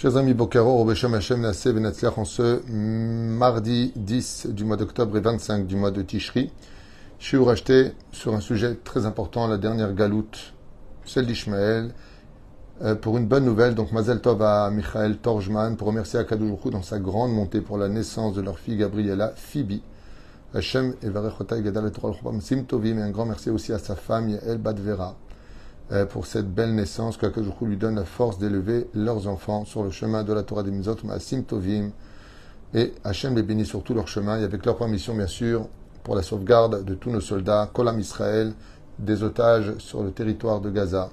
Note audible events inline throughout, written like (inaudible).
Chers amis Bokaro, Hashem Benatzliach en ce mardi 10 du mois d'octobre et 25 du mois de Tishri. Je suis racheté sur un sujet très important, la dernière galoute, celle d'Ishmaël, euh, pour une bonne nouvelle. Donc Mazel Tov à Michael Torjman pour remercier Akadoujoukou dans sa grande montée pour la naissance de leur fille Gabriela Phoebe. Hashem et Gadal et Tovim et un grand merci aussi à sa femme Yael Badvera pour cette belle naissance, que Akadoujoukou lui donne la force d'élever leurs enfants sur le chemin de la Torah des Mizot, Sim Tovim et Hachem les bénit sur tout leur chemin et avec leur permission bien sûr pour la sauvegarde de tous nos soldats, Kolam Israël, des otages sur le territoire de Gaza.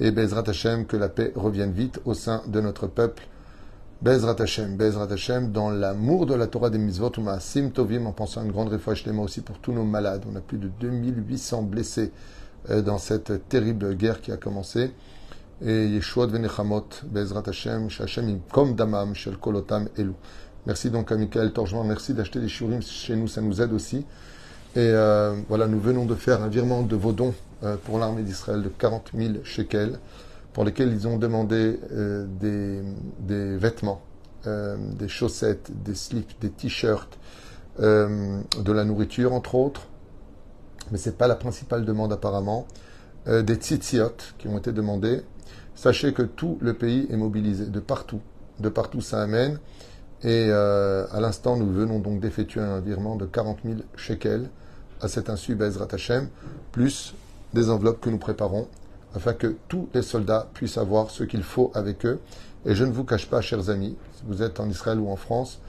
Et Bezrat Hashem, que la paix revienne vite au sein de notre peuple. Bezrat Hashem, Bezrat Hashem, dans l'amour de la Torah des Mitzvot, ou Sim Tovim, en pensant à une grande réflexion aussi pour tous nos malades. On a plus de 2800 blessés euh, dans cette terrible guerre qui a commencé. Et Yeshua Venechamot, Bezrat Hashem, Hashem comme Damam, Shel Kolotam Elu. Merci donc à Michael Torjman, merci d'acheter des shurim chez nous, ça nous aide aussi. Et euh, voilà, nous venons de faire un virement de vos dons euh, pour l'armée d'Israël de 40 000 shekels, pour lesquels ils ont demandé euh, des, vêtements, des chaussettes, des slips, des t-shirts, de la nourriture entre autres. Mais ce n'est pas la principale demande apparemment. des tzitziot qui ont été demandés. Sachez que tout le pays est mobilisé, de partout. De partout ça amène. Et euh, à l'instant, nous venons donc d'effectuer un virement de 40 000 shekels à cet insu Bezrat Hashem, plus des enveloppes que nous préparons, afin que tous les soldats puissent avoir ce qu'il faut avec eux. Et je ne vous cache pas, chers amis, si vous êtes en Israël ou en France,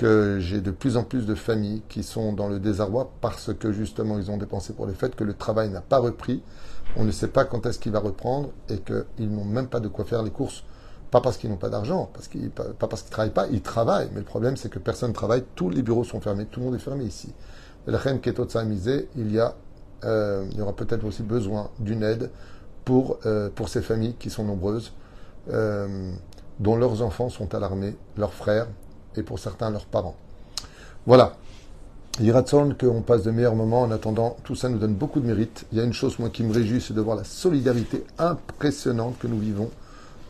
que j'ai de plus en plus de familles qui sont dans le désarroi parce que justement ils ont dépensé pour les fêtes, que le travail n'a pas repris, on ne sait pas quand est-ce qu'il va reprendre et qu'ils n'ont même pas de quoi faire les courses pas parce qu'ils n'ont pas d'argent, parce qu'ils, pas parce qu'ils ne travaillent pas, ils travaillent. Mais le problème, c'est que personne ne travaille, tous les bureaux sont fermés, tout le monde est fermé ici. La reine Ketotsa misé, il y a, euh, il y aura peut-être aussi besoin d'une aide pour, euh, pour ces familles qui sont nombreuses, euh, dont leurs enfants sont alarmés, leurs frères et pour certains leurs parents. Voilà. Il que qu'on passe de meilleurs moments. En attendant, tout ça nous donne beaucoup de mérite. Il y a une chose, moi, qui me réjouit, c'est de voir la solidarité impressionnante que nous vivons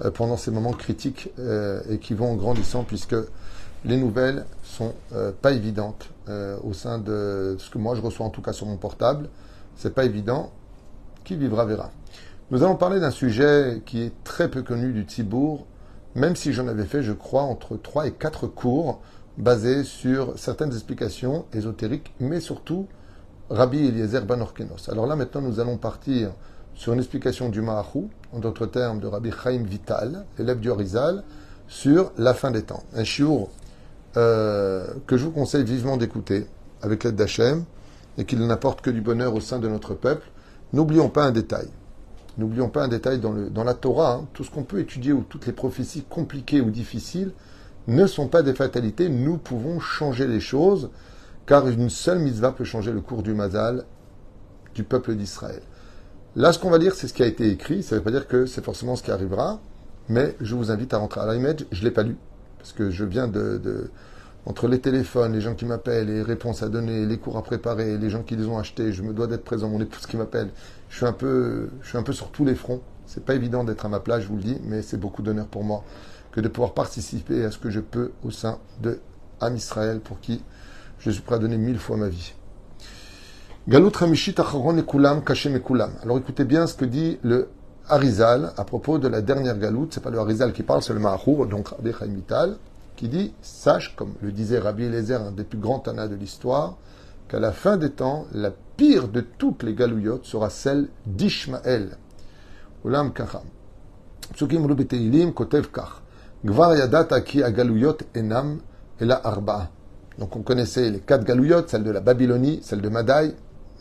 euh, pendant ces moments critiques euh, et qui vont en grandissant puisque les nouvelles sont euh, pas évidentes au sein de ce que moi je reçois en tout cas sur mon portable. C'est pas évident. Qui vivra verra. Nous allons parler d'un sujet qui est très peu connu du Tibourg, même si j'en avais fait, je crois, entre 3 et 4 cours basés sur certaines explications ésotériques, mais surtout Rabbi Eliezer Ben Orkenos. Alors là, maintenant, nous allons partir sur une explication du Maharu, en d'autres termes de Rabbi Chaim Vital, élève du Harizal, sur la fin des temps. Un chiour euh, que je vous conseille vivement d'écouter avec l'aide d'Hachem et qu'il n'apporte que du bonheur au sein de notre peuple. N'oublions pas un détail. N'oublions pas un détail dans, la Torah. Hein. tout ce qu'on peut étudier ou toutes les prophéties compliquées ou difficiles ne sont pas des fatalités. Nous pouvons changer les choses car une seule mitzvah peut changer le cours du mazal du peuple d'Israël. Là, ce qu'on va dire, c'est ce qui a été écrit. Ça ne veut pas dire que c'est forcément ce qui arrivera, mais je vous invite à rentrer à l'image. Je ne l'ai pas lu, parce que je viens de, Entre les téléphones, les gens qui m'appellent, les réponses à donner, les cours à préparer, les gens qui les ont achetés, je me dois d'être présent, mon épouse qui m'appelle. Je suis un peu, je suis un peu sur tous les fronts. C'est pas évident d'être à ma place, je vous le dis, mais c'est beaucoup d'honneur pour moi que de pouvoir participer à ce que je peux au sein de Am Israël, pour qui je suis prêt à donner mille fois ma vie. Galut Alors écoutez bien ce que dit le Harizal à propos de la dernière galoute. C'est pas le Harizal qui parle, c'est le Mahour, donc Rabbi Chaim Vital, qui dit Sache, comme le disait Rabbi Eliezer, un des plus grands tanas de l'histoire, qu'à la fin des temps, la pire de toutes les galouillottes sera celle d'Ishmaël. Ulam Kacham. Psukim Rubeteilim Kotev Kach. Gvar Yadata ki enam la arba. Donc on connaissait les quatre galouillottes, celle de la Babylonie, celle de Madaï,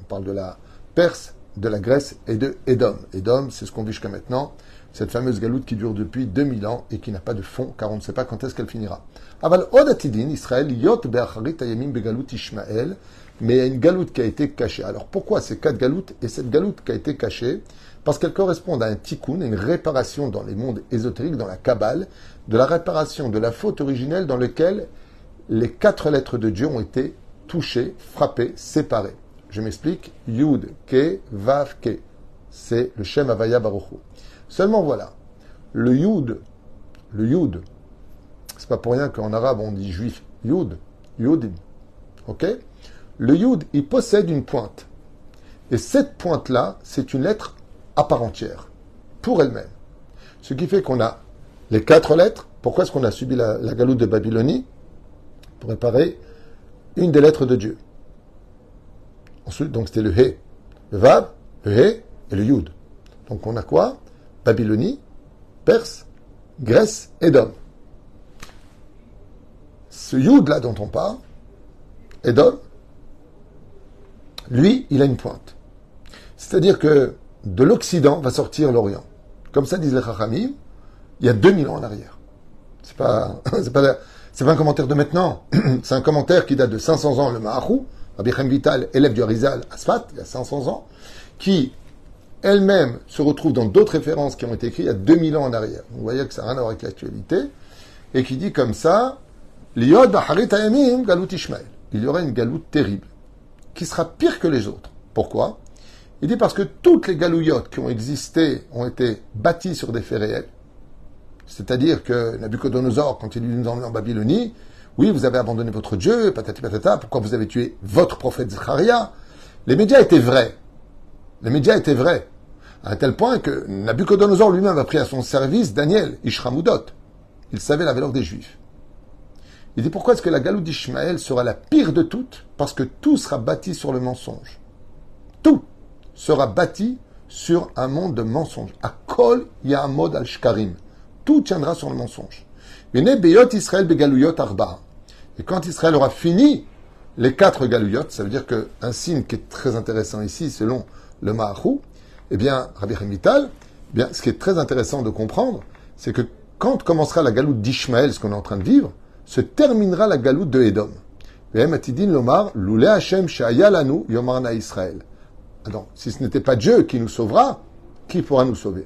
parle de la Perse, de la Grèce et de Édom. Édom, c'est ce qu'on vit jusqu'à maintenant, cette fameuse galoute qui dure depuis 2000 ans et qui n'a pas de fond, car on ne sait pas quand est-ce qu'elle finira. Aval Odatidin, Israël, Yot Ayamim Begalout Ishmael, mais il y a une galoute qui a été cachée. Alors pourquoi ces quatre galoutes et cette galoute qui a été cachée? Parce qu'elle correspond à un tikkun, une réparation dans les mondes ésotériques, dans la Kabbale, de la réparation de la faute originelle dans laquelle les quatre lettres de Dieu ont été touchées, frappées, séparées. Je m'explique. Yud, Ke, Vav, Ke. C'est le Shem Avaya Baruchu. Seulement voilà. Le Yud, le Yud, C'est pas pour rien qu'en arabe on dit juif Yud, Yudim. Ok? Le Yud, il possède une pointe. Et cette pointe-là, c'est une lettre à part entière, pour elle-même. Ce qui fait qu'on a les quatre lettres. Pourquoi est-ce qu'on a subi la, galoute de Babylonie? Pour réparer une des lettres de Dieu. Ensuite, donc c'était le He. Le Vav, le He et le Yud. Donc on a quoi? Babylonie, Perse, Grèce, Edom. Ce Yud là dont on parle, Edom, lui, il a une pointe. C'est-à-dire que de l'Occident va sortir l'Orient. Comme ça disent les Chachamim, il y a 2000 ans en arrière. C'est pas, (laughs) c'est pas, c'est pas un commentaire de maintenant. (clears throat) c'est un commentaire qui date de 500 ans, le Maharou, Rabbi Chaim Vital, élève du Harizal Asfat, il y a 500 ans, qui elle-même se retrouve dans d'autres références qui ont été écrites il y a 2000 ans en arrière. Vous voyez que ça n'a rien à voir avec l'actualité. Et qui dit comme ça, Liod Ishmael. Il y aura une galoute terrible, qui sera pire que les autres. Pourquoi? Il dit parce que toutes les galouillottes qui ont existé ont été bâties sur des faits réels. C'est-à-dire que Nabucodonosor, quand il nous emmené en Babylonie, oui, vous avez abandonné votre Dieu, patati patata, pourquoi vous avez tué votre prophète Zacharia Les médias étaient vrais. Les médias étaient vrais. À un tel point que Nabucodonosor lui-même a pris à son service Daniel, Ishramudot. Il savait la valeur des Juifs. Il dit pourquoi est-ce que la galoute d'Ishmaël sera la pire de toutes? Parce que tout sera bâti sur le mensonge. Tout sera bâti sur un monde de mensonges. À Kol Ya'amod al-Shkarim. Tout tiendra sur le mensonge. Israël arba. Et quand Israël aura fini les quatre galouyot, ça veut dire qu'un signe qui est très intéressant ici, selon le Maharou, eh bien, Rabbi Hamital, eh bien, ce qui est très intéressant de comprendre, c'est que quand commencera la galoute d'Ishmaël, ce qu'on est en train de vivre, se terminera la galoute de Edom. Lomar, Hashem Yomarna Israël. Alors, si ce n'était pas Dieu qui nous sauvera, qui pourra nous sauver?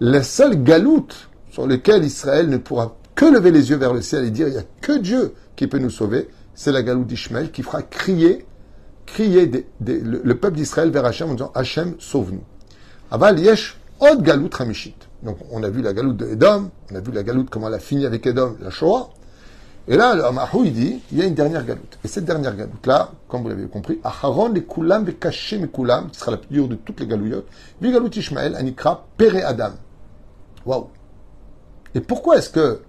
La seule galoute sur laquelle Israël ne pourra que lever les yeux vers le ciel et dire il n'y a que Dieu qui peut nous sauver, c'est la galoute d'Ishmaël qui fera crier crier le, peuple d'Israël vers Hachem en disant Hachem, sauve-nous. Aval yesh od galout ramishit. Donc on a vu la galoute de Edom, on a vu la galoute comment elle a fini avec Edom, la Shoah. Et là, le il dit, il y a une dernière galoute. Et cette dernière galoute-là, comme vous l'avez compris, Aharon les Kulam mes Kulam, qui sera la plus dure de toutes les galouillottes, galoute Ishmael, Anikra, Pere Adam. Waouh! Et pourquoi est-ce que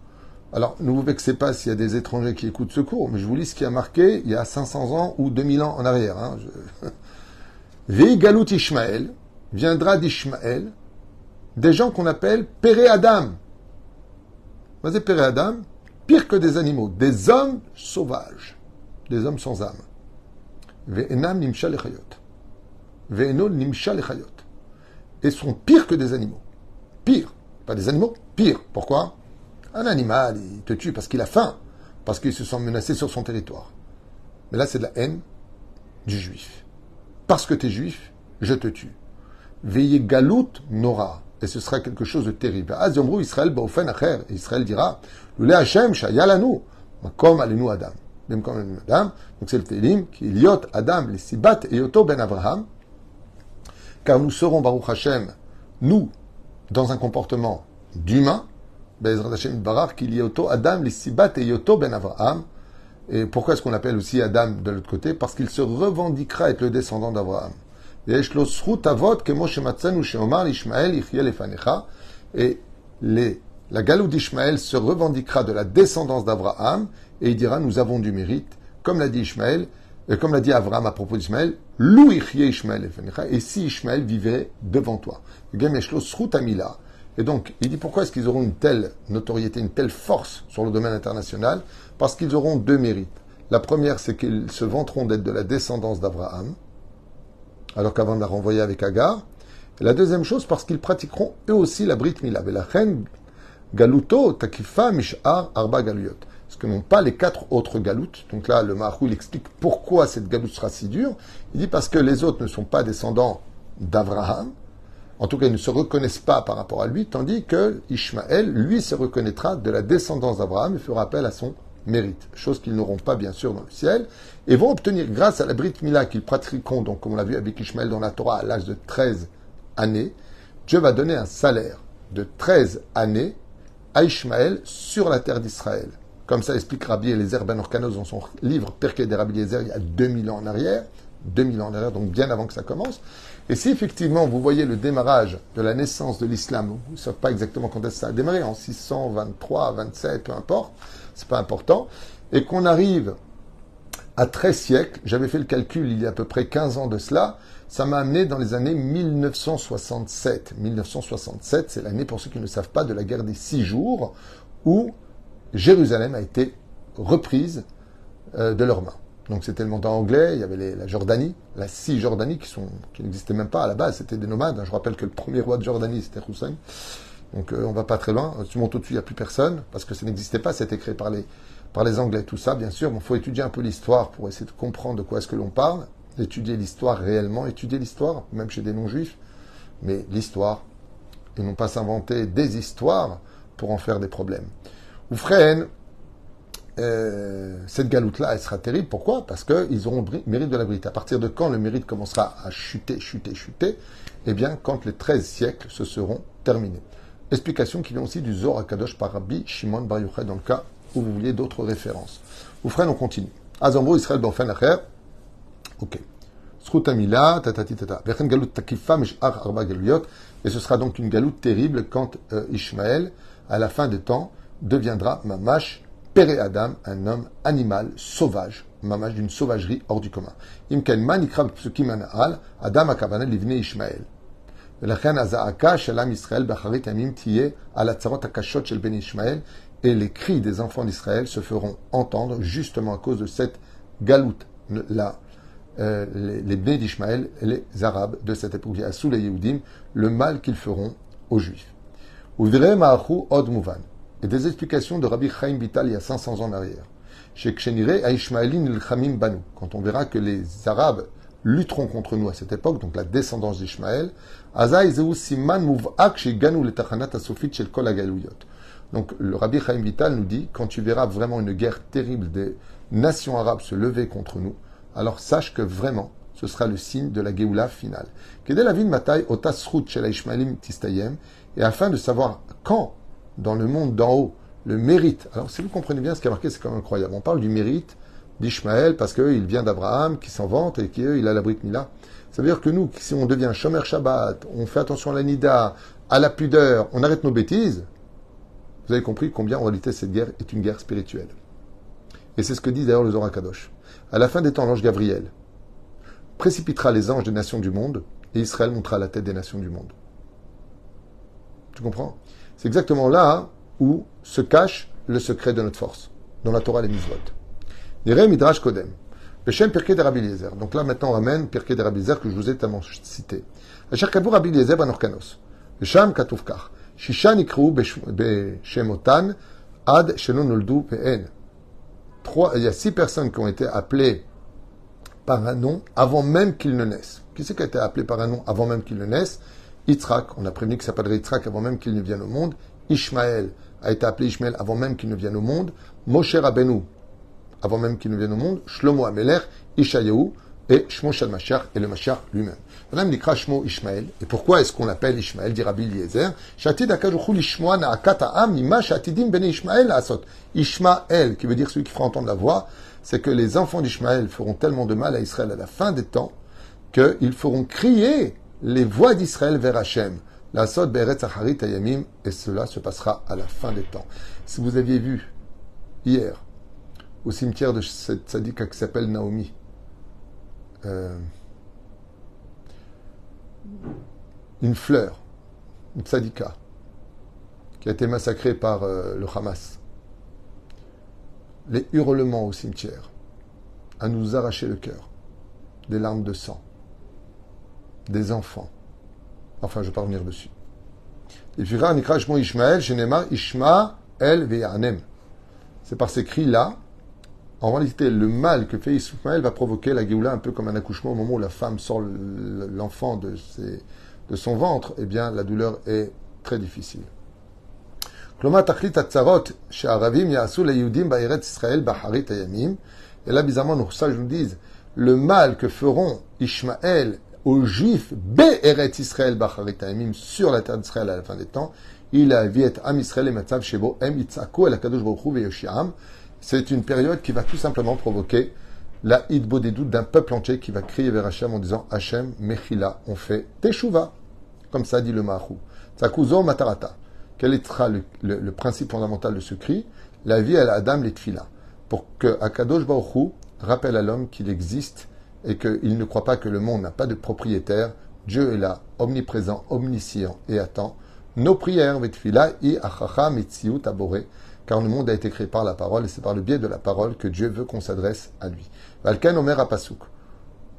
alors, ne vous vexez pas s'il y a des étrangers qui écoutent ce cours, mais je vous lis ce qui a marqué il y a 500 ans ou 2000 ans en arrière. Hein. (laughs) Galut Ishmael, viendra d'Ishmael, des gens qu'on appelle Péré Adam. Vas-y, Péré Adam, pire que des animaux, des hommes sauvages, des hommes sans âme. Ve'enam nimsha lechayot. Ve'enol nimsha lechayot. Et sont pires que des animaux. Pire. Pas des animaux, pire. Pourquoi? Un animal, il te tue parce qu'il a faim, parce qu'il se sent menacé sur son territoire. Mais là, c'est de la haine du juif. Parce que tu es juif, je te tue. Veillez galout nora. Et ce sera quelque chose de terrible. Israël Israël dira, Hashem shayalanu, comme alenu Adam. Même comme Adam. Donc c'est le Télim, qui liot Adam, les sibat et yoto ben Abraham. Car nous serons, Baruch Hashem, nous, dans un comportement d'humain, Bezrat Hashem Barar, qu'il y auto Adam, les Sibat et Yoto ben Avraham. Et pourquoi est-ce qu'on l'appelle aussi Adam de l'autre côté? Parce qu'il se revendiquera être le descendant d'Abraham. Et les, la galou d'Ishmaël se revendiquera de la descendance d'Abraham et il dira nous avons du mérite, comme l'a dit Ishmaël, et comme l'a dit Abraham à propos d'Ishmaël, Lou Ishmaël et si Ishmaël vivait devant toi. Et donc, il dit pourquoi est-ce qu'ils auront une telle notoriété, une telle force sur le domaine international? Parce qu'ils auront deux mérites. La première, c'est qu'ils se vanteront d'être de la descendance d'Abraham, alors qu'avant de la renvoyer avec Agar. Et la deuxième chose, parce qu'ils pratiqueront eux aussi la Brit Mila. la Galuto, Takifa, Mishar, Arba Galuyot. Ce que n'ont pas les quatre autres galoutes. Donc là, le Mahou, il explique pourquoi cette galoute sera si dure. Il dit parce que les autres ne sont pas descendants d'Abraham, en tout cas, ils ne se reconnaissent pas par rapport à lui, tandis que Ishmaël, lui, se reconnaîtra de la descendance d'Abraham et fera appel à son mérite, chose qu'ils n'auront pas bien sûr dans le ciel, et vont obtenir grâce à la Brit Mila qu'ils pratiqueront, donc comme on l'a vu avec Ishmaël dans la Torah à l'âge de 13 années, Dieu va donner un salaire de 13 années à Ishmaël sur la terre d'Israël. Comme ça explique Rabbi Eliezer Ben Orkanos dans son livre Perkei des Rabbi Eliezer il y a 2000 ans en arrière. 2000 ans en arrière, donc bien avant que ça commence. Et si effectivement vous voyez le démarrage de la naissance de l'islam, vous ne savez pas exactement quand est-ce ça a démarré, en 623, 27, peu importe, c'est pas important, et qu'on arrive à 13 siècles, j'avais fait le calcul il y a à peu près 15 ans de cela, ça m'a amené dans les années 1967. 1967, c'est l'année, pour ceux qui ne savent pas, de la guerre des six jours, où Jérusalem a été reprise euh, de leurs mains. Donc c'était le monde anglais, il y avait la Jordanie, la Cisjordanie, qui, qui n'existait même pas à la base, c'était des nomades. Je rappelle que le premier roi de Jordanie, c'était Hussein. Donc euh, on va pas très loin. Tu montes au-dessus, il n'y a plus personne, parce que ça n'existait pas, c'était créé par les, par les Anglais, tout ça, bien sûr. Il faut étudier un peu l'histoire pour essayer de comprendre de quoi est-ce que l'on parle, étudier l'histoire réellement, étudier l'histoire, même chez des non-juifs, mais l'histoire, et non pas s'inventer des histoires pour en faire des problèmes. Ou freine, euh, cette galoute-là, elle sera terrible. Pourquoi? Parce qu'ils auront le mérite de la vérité. À partir de quand le mérite commencera à chuter, chuter, chuter? Eh bien, quand les 13 siècles se seront terminés. Explication qui vient aussi du Zohar Kadosh par Rabbi Shimon Bar Yochai dans le cas où vous vouliez d'autres références. Ou frère, on continue. Azambo Israël Banfen Acher. Ok. Et ce sera donc une galoute terrible quand euh, à la fin des temps, deviendra mamash Péré Adam, un homme animal, sauvage, mamash d'une sauvagerie hors du commun. Imken manikrab psukim al Adam akavana livne Ishmael. ולכן הזעקה של עם ישראל באחרית הימים תהיה על הצרות הקשות של בן ישמעאל, et les cris des enfants d'Israël se feront entendre justement à cause de cette galoute-là. Euh, les, les Bnei d'Ishmaël et les Arabes de cette époque, sous les Yehudim, le mal qu'ils feront aux Juifs. Uvirei ma'achu od muvan et des explications de Rabbi Chaim Vital il y a 500 ans en arrière. Chez Kshenire Ishmaelin il Banu, quand on verra que les Arabes lutteront contre nous à cette époque, donc la descendance d'Ishmaël, donc le Rabbi Chaim Vital nous dit, quand tu verras vraiment une guerre terrible des nations arabes se lever contre nous, alors sache que vraiment, ce sera le signe de la Géoula finale. Et afin de savoir quand dans le monde d'en haut le mérite. Alors, si vous comprenez bien ce qui est marqué, c'est quand même incroyable. On parle du mérite d'Ishmaël parce qu'il vient d'Abraham, qui s'en vante et qu'il a la Brit Mila. Ça veut dire que nous, si on devient Shomer Shabbat, on fait attention à la Nida, à la pudeur, on arrête nos bêtises, vous avez compris combien en réalité cette guerre est une guerre spirituelle. Et c'est ce que dit d'ailleurs le Zohar Kadosh. À la fin des temps, l'ange Gabriel précipitera les anges des nations du monde et Israël montera la tête des nations du monde. Tu comprends? C'est exactement là où se cache le secret de notre force, dans la Torah les Mitzvot. Nireh Midrash Kodem. Peshem Pirkei de Rabbi Eliezer. Donc là, maintenant, on ramène Pirkei de Rabbi Eliezer que je vous ai tellement cité. Asher Kabur Rabbi Eliezer ben Orkanos. Besham Katuvkar. Shisha Beshemotan Ad Shenon Noldu Pe'en. Il y a six personnes qui ont été appelées par un nom avant même qu'ils ne naissent. Qui c'est qui a été appelé par un nom avant même qu'ils ne naissent Yitzhak, on a prévenu qu'il s'appellerait Yitzhak avant même qu'il ne vienne au monde. Ishmaël a été appelé Ishmaël avant même qu'il ne vienne au monde. Moshe Rabbeinu, avant même qu'il ne vienne au monde. Shlomo Ameler, Ishayahu et Shmo Shal Mashiach et le Mashiach lui-même. Madame dit Shmo Ishmael. Et pourquoi est-ce qu'on l'appelle Ishmael, dit Rabbi Eliezer? Ishmael. Ishmael, qui veut dire celui qui fera entendre la voix, c'est que les enfants d'Ishmael feront tellement de mal à Israël à la fin des temps qu'ils feront crier les voix d'Israël vers Hachem. La Sod Beret Acharit Ayamim, et cela se passera à la fin des temps. Si vous aviez vu hier, au cimetière de cette tzadika qui s'appelle Naomi, euh, une fleur, une tzadika, qui a été massacrée par euh, le Hamas, les hurlements au cimetière, à nous arracher le cœur, des larmes de sang des enfants. Enfin, je vais pas revenir dessus. C'est par ces cris-là, en réalité, le mal que fait Ismaël va provoquer la Géoula un peu comme un accouchement au moment où la femme sort l'enfant de, son ventre. Eh bien, la douleur est très difficile. Et là, bizarrement, nous sages nous disent, le mal que feront Ishmaël aux Juifs, Be'eret Israël Bacharit sur la terre d'Israël à la fin des temps, il a viet Am Israël et Matzav Shebo, Em Itzaku, El Kadosh Baruch Hu Yoshiam. C'est une période qui va tout simplement provoquer la hitbo des doutes d'un peuple entier qui va crier vers Hachem en disant Hachem, Mechila, on fait Teshuva. Comme ça dit le Mahou. Tzakuzo Matarata. Quel sera le, principe fondamental de ce cri? La vie à Adam les tfila. Pour que Akadosh Baruch rappelle à l'homme qu'il existe et qu'il ne croit pas que le monde n'a pas de propriétaire. Dieu est là, omniprésent, omniscient et attend. Nos prières, vetfila i achacha mitziut aboré, car le monde a été créé par la parole et c'est par le biais de la parole que Dieu veut qu'on s'adresse à lui. Valken omer apasuk.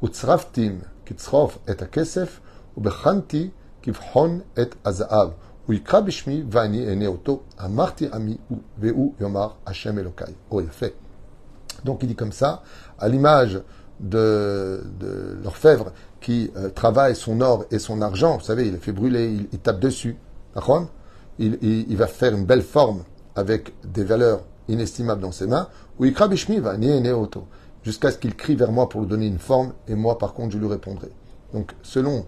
Utzraftim kitzrof et akesef, ubechanti kivhon et azaav. ויקרא בשמי ואני אענה אותו, אמרתי עמי והוא יאמר השם אלוקיי. Oh, il a fait. Donc il dit comme ça, à l'image de, l'orfèvre qui euh, travaille son or et son argent, vous savez, il le fait brûler, il, tape dessus, il, il, il, va faire une belle forme avec des valeurs inestimables dans ses mains, ou il va auto, jusqu'à ce qu'il crie vers moi pour lui donner une forme, et moi par contre je lui répondrai. Donc selon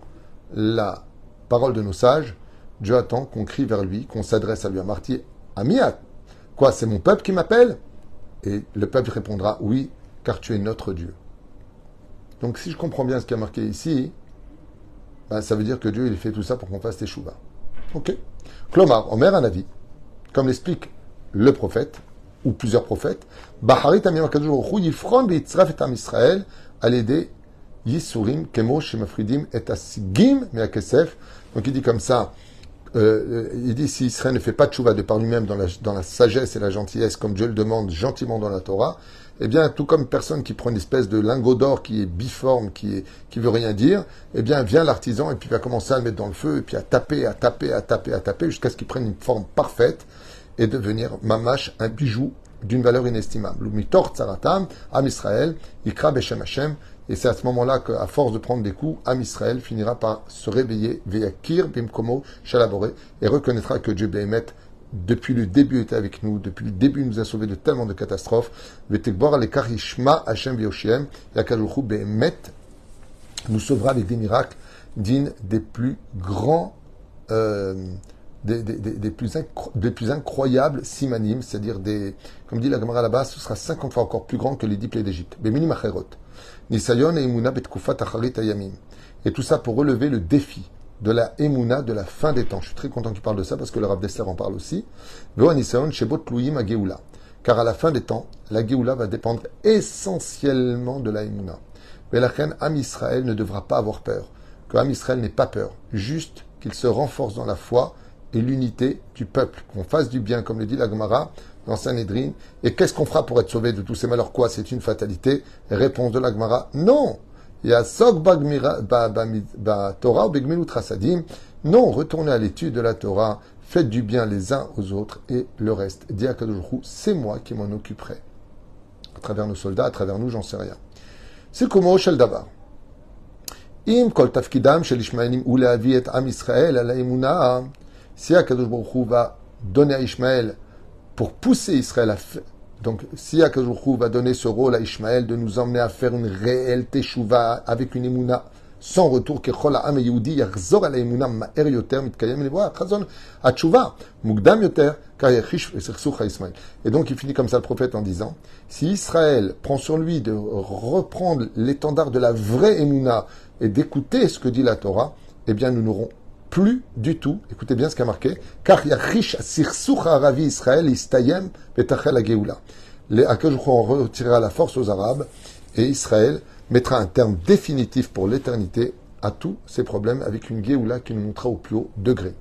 la parole de nos sages, Dieu attend qu'on crie vers lui, qu'on s'adresse à lui. À Marty, Amiat, quoi, c'est mon peuple qui m'appelle? Et le peuple répondra, oui, car tu es notre Dieu. Donc si je comprends bien ce qui est marqué ici, ben, ça veut dire que Dieu il fait tout ça pour qu'on fasse tes chouvas. Ok. Clomar, Omer un avis, comme l'explique le prophète, ou plusieurs prophètes, Baharit et Israël, à l'aider Yisurim, Kemo, Shemafridim, et Asigim, Meakesef. Donc il dit comme ça, euh, il dit si Israël ne fait pas de chouva de par lui-même dans la, dans la sagesse et la gentillesse, comme Dieu le demande gentiment dans la Torah, eh bien, tout comme personne qui prend une espèce de lingot d'or qui est biforme, qui est, qui veut rien dire, eh bien, vient l'artisan et puis va commencer à le mettre dans le feu et puis à taper, à taper, à taper, à taper jusqu'à ce qu'il prenne une forme parfaite et devenir mamash, un bijou d'une valeur inestimable. Am Israël, Hashem, et c'est à ce moment-là qu'à force de prendre des coups, Am Israël finira par se réveiller, Veyakir Bimkomo Shalaboré, et reconnaîtra que Dieu Behemet, depuis le début, était avec nous, depuis le début, nous a sauvés de tellement de catastrophes. Nous sauvera avec des miracles dignes des plus grands, euh, des, plus des plus incroyables simanim, c'est-à-dire des, comme dit la Gemara là-bas, ce sera 50 fois encore plus grand que les dix plaies d'Égypte. Et tout ça pour relever le défi de la Emuna de la fin des temps. Je suis très content qu'il parle de ça parce que le Rav Dessler en parle aussi. Car à la fin des temps, la Geoula va dépendre essentiellement de la Emuna. Mais la reine Am Israël ne devra pas avoir peur. Que Am Israël n'ait pas peur. Juste qu'il se renforce dans la foi et l'unité du peuple. Qu'on fasse du bien, comme le dit la Gemara, dans Sanhedrin. Et qu'est-ce qu'on fera pour être sauvé de tous ces malheurs? Quoi? C'est une fatalité Réponse de l'Agmara Non Non, retournez à l'étude de la Torah, faites du bien les uns aux autres et le reste. Dis à c'est moi qui m'en occuperai. À travers nos soldats, à travers nous, j'en sais rien. C'est comment Shel Davar. Im kol tafkidam shel Ishmaelim ou et am Israël à la Si Akadosh va donner à Ishmaël pour pousser Israël à. Donc, si Akadoujou va donner ce rôle à Ishmaël de nous emmener à faire une réelle teshuva avec une emuna sans retour. Et donc, il finit comme ça le prophète en disant, si Israël prend sur lui de reprendre l'étendard de la vraie emuna et d'écouter ce que dit la Torah, eh bien, nous n'aurons plus du tout, écoutez bien ce qui a marqué, car yachish sirsouch aravi Israël istayem betachel ageoula. On retirera la force aux Arabes et Israël mettra un terme définitif pour l'éternité à tous ces problèmes avec une Géoula qui nous montrera au plus haut degré.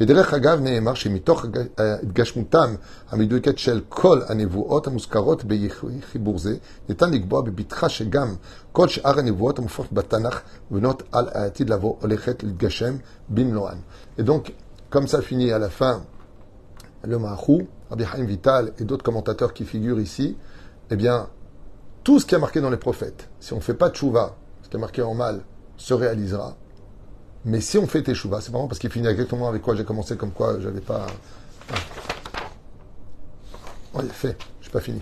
כדרך אגב נאמר שמתוך התגשמותם המדויקת של כל הנבואות המוזכרות בחיבור זה, ניתן לקבוע בבטחה שגם כל שאר הנבואות המופיעות בתנ"ך בנות על העתיד לבוא הולכת להתגשם במלואן. Et donc, comme ça finit à la fin le Mahou, Rabbi Haim Vital et d'autres commentateurs qui figurent ici, eh bien, tout ce qui est marqué dans les prophètes, si on ne fait pas de chouva, ce qui est marqué en mal, se réalisera. Mais si on fait teshuva, c'est marrant parce qu'il finit exactement avec quoi j'ai commencé, comme quoi j'avais pas. Oui, fait, suis pas fini.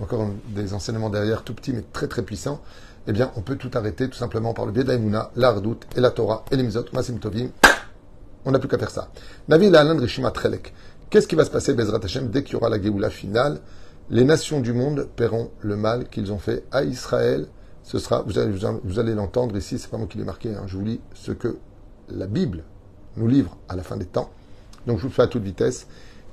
Encore des enseignements derrière, tout petits mais très très puissants. Eh bien, on peut tout arrêter tout simplement par le biais d'Aïmouna, la et la Torah et les Mizot, Masim Tovim. On n'a plus qu'à faire ça. Navi Alan Rishima Trelek. Qu'est-ce qui va se passer, Bezrat Hashem, dès qu'il y aura la Géoula finale? Les nations du monde paieront le mal qu'ils ont fait à Israël. Ce sera, vous allez, vous allez l'entendre ici, c'est pas moi qui l'ai marqué, hein. je vous lis ce que la Bible nous livre à la fin des temps. Donc je vous fais à toute vitesse.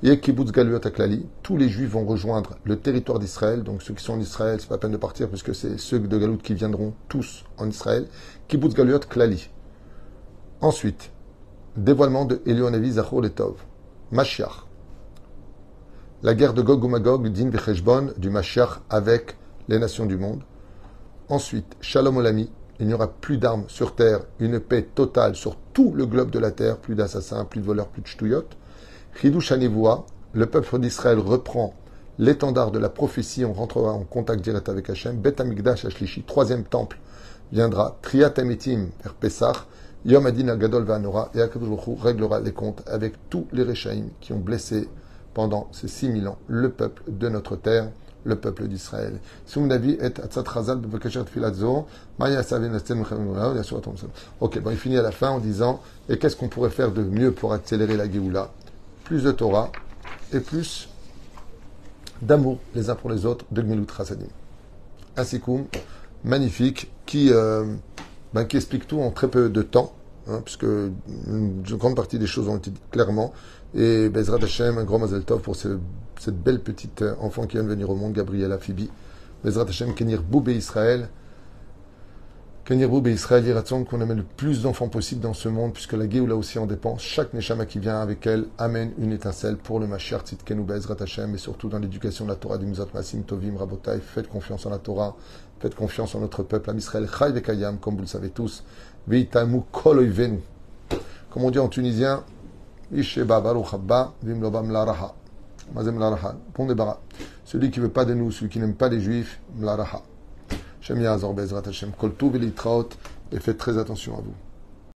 Et Kibbutz Galuyot Aklali, tous les Juifs vont rejoindre le territoire d'Israël. Donc ceux qui sont en Israël, c'est pas peine de partir puisque c'est ceux de Galout qui viendront tous en Israël. Kibbutz Galuyot Klali. Ensuite, dévoilement de Elionavi Zachor Letov. Mashiach. La guerre de Gog ou Magog, Din du Mashiach avec les nations du monde. Ensuite, Shalom Olami, il n'y aura plus d'armes sur terre, une paix totale sur tout le globe de la terre, plus d'assassins, plus de voleurs, plus de ch'touillots. Chidush le peuple d'Israël reprend l'étendard de la prophétie, on rentrera en contact direct avec Hachem. Bet Amigdash Ashlishi, troisième temple, viendra. Triat Ametim vers Pessah. Yom Adin Agadol Vanora. Et Akadosh réglera les comptes avec tous les Rechaim qui ont blessé pendant ces 6000 ans le peuple de notre terre le peuple d'Israël. Ok, bon, il finit à la fin en disant Et qu'est-ce qu'on pourrait faire de mieux pour accélérer la Géoula? Plus de Torah et plus d'amour les uns pour les autres de Gmilut magnifique qui, euh, ben, qui explique tout en très peu de temps, hein, puisque une grande partie des choses ont été dites clairement. Et Bezrat Hashem, un grand Mazel Tov pour cette belle petite euh, enfant qui vient de venir au monde, Gabriela Phoebe. Bezrat Hashem, Kenir Boubé Israël. Kenir Boubé Israël, Yiratzon, qu'on amène le plus d'enfants possible dans ce monde, puisque la Géoula aussi en dépend. Chaque Neshama qui vient avec elle amène une étincelle pour le Mashiach Tzidkenu Bezrat Hashem, et surtout dans l'éducation de la Torah du Mizot Masim Tovim Rabotai. Faites confiance en la Torah, faites confiance en notre peuple, à Israël, Chai Vekayam, comme vous le savez tous. Veitamu Koloivenu. Comme on dit en tunisien, celui qui veut pas de nous, celui qui n'aime pas les juifs, mlaraha. Shem Yazor Bezrat Hashem. Kol et faites très attention à vous.